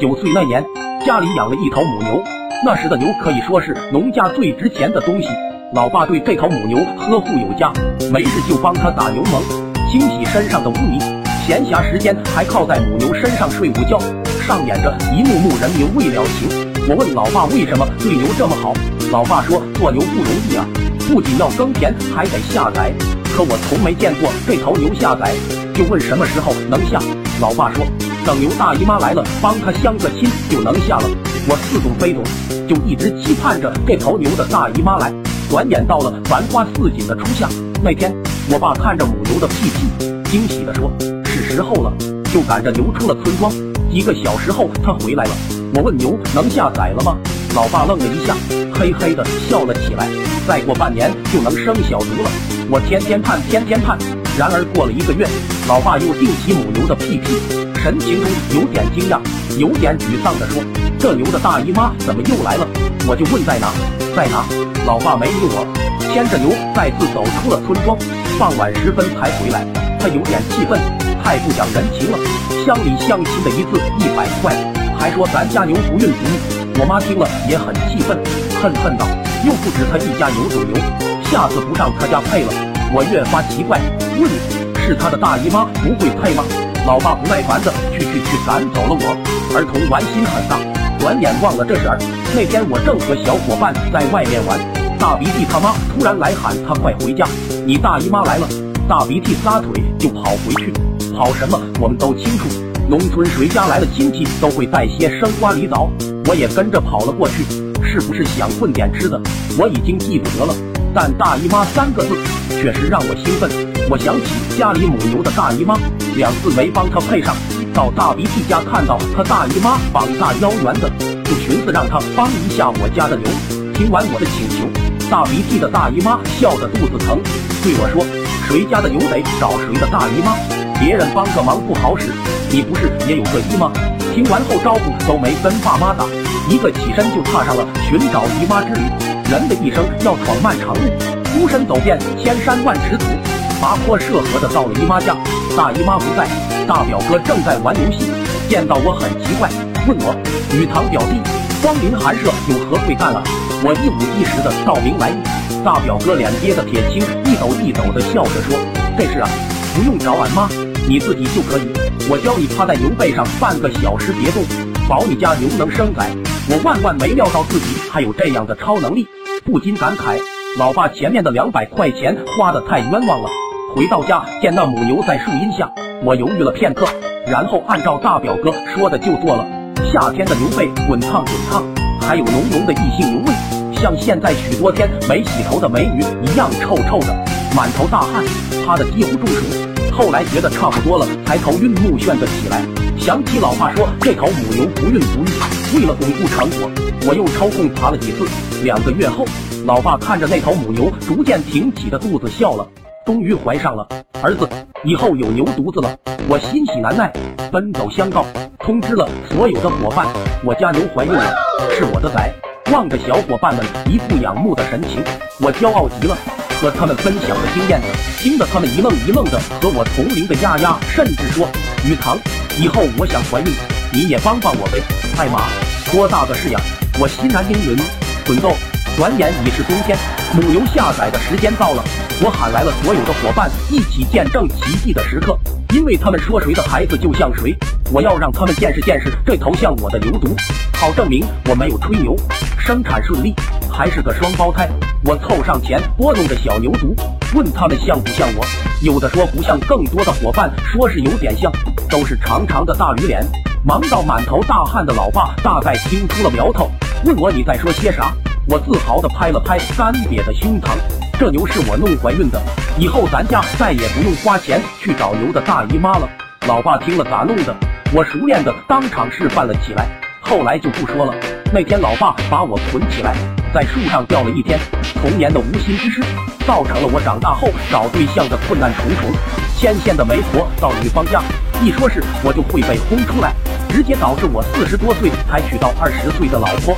九岁那年，家里养了一头母牛，那时的牛可以说是农家最值钱的东西。老爸对这头母牛呵护有加，没事就帮它打牛虻，清洗身上的污泥，闲暇时间还靠在母牛身上睡午觉，上演着一幕幕人牛未了情。我问老爸为什么对牛这么好，老爸说做牛不容易啊，不仅要耕田，还得下崽。可我从没见过这头牛下崽，就问什么时候能下。老爸说等牛大姨妈来了，帮它相个亲就能下了。我似懂非懂，就一直期盼着这头牛的大姨妈来。转眼到了繁花似锦的初夏，那天我爸看着母牛的屁屁，惊喜地说是时候了，就赶着牛出了村庄。几个小时后，他回来了。我问牛能下崽了吗？老爸愣了一下，嘿嘿的笑了起来。再过半年就能生小牛了。我天天盼，天天盼。然而过了一个月，老爸又定起母牛的屁屁，神情中有点惊讶，有点沮丧地说：“这牛的大姨妈怎么又来了？”我就问在哪，在哪？老爸没理我，牵着牛再次走出了村庄。傍晚时分才回来，他有点气愤，太不讲人情了。乡里乡亲的一次一百块，还说咱家牛不孕不育。我妈听了也很气愤，恨恨道：“又不止他一家有种牛，下次不上他家配了。”我越发奇怪。问是他的大姨妈不会配吗？老爸不耐烦的去去去赶走了我。儿童玩心很大，转眼忘了这事儿。那天我正和小伙伴在外面玩，大鼻涕他妈突然来喊他快回家，你大姨妈来了。大鼻涕撒腿就跑回去，跑什么我们都清楚。农村谁家来了亲戚都会带些生瓜梨枣，我也跟着跑了过去。是不是想混点吃的？我已经记不得了，但大姨妈三个字确实让我兴奋。我想起家里母牛的大姨妈，两次没帮她配上，到大鼻涕家看到她大姨妈膀大腰圆的，就寻思让她帮一下我家的牛。听完我的请求，大鼻涕的大姨妈笑得肚子疼，对我说：“谁家的牛得找谁的大姨妈，别人帮个忙不好使，你不是也有个姨妈？”听完后招呼都没跟爸妈打，一个起身就踏上了寻找姨妈之旅。人的一生要闯漫长路，孤身走遍千山万尺土。跋坡涉河的到了姨妈家，大姨妈不在，大表哥正在玩游戏，见到我很奇怪，问我女堂表弟光临寒舍有何贵干了？我一五一十的道明来意。大表哥脸憋得铁青，一抖一抖的笑着说：“这事啊，不用找俺妈，你自己就可以。我教你趴在牛背上半个小时别动，保你家牛能生崽。”我万万没料到自己还有这样的超能力，不禁感慨：老爸前面的两百块钱花的太冤枉了。回到家，见那母牛在树荫下，我犹豫了片刻，然后按照大表哥说的就做了。夏天的牛背滚烫滚烫，还有浓浓的异性牛味，像现在许多天没洗头的美女一样臭臭的，满头大汗，趴的几乎中暑。后来觉得差不多了，才头晕目眩的起来。想起老爸说这头母牛不孕不育，为了巩固成果，我又抽空爬了几次。两个月后，老爸看着那头母牛逐渐挺起的肚子笑了。终于怀上了儿子，以后有牛犊子了，我欣喜难耐，奔走相告，通知了所有的伙伴，我家牛怀孕了，是我的崽。望着小伙伴们一副仰慕的神情，我骄傲极了，和他们分享的经验，惊得他们一愣一愣的，和我同龄的丫丫甚至说：“雨堂，以后我想怀孕，你也帮帮我呗。”艾玛，多大的事呀！我欣然应允，滚动。转眼已是冬天，母牛下崽的时间到了。我喊来了所有的伙伴，一起见证奇迹的时刻。因为他们说谁的孩子就像谁，我要让他们见识见识这头像我的牛犊，好证明我没有吹牛。生产顺利，还是个双胞胎。我凑上前拨弄着小牛犊，问他们像不像我。有的说不像，更多的伙伴说是有点像，都是长长的大驴脸。忙到满头大汗的老爸大概听出了苗头，问我你在说些啥？我自豪地拍了拍干瘪的胸膛，这牛是我弄怀孕的，以后咱家再也不用花钱去找牛的大姨妈了。老爸听了咋弄的？我熟练地当场示范了起来。后来就不说了。那天老爸把我捆起来，在树上吊了一天。童年的无心之失，造成了我长大后找对象的困难重重。牵线的媒婆到女方家，一说是我就会被轰出来，直接导致我四十多岁才娶到二十岁的老婆。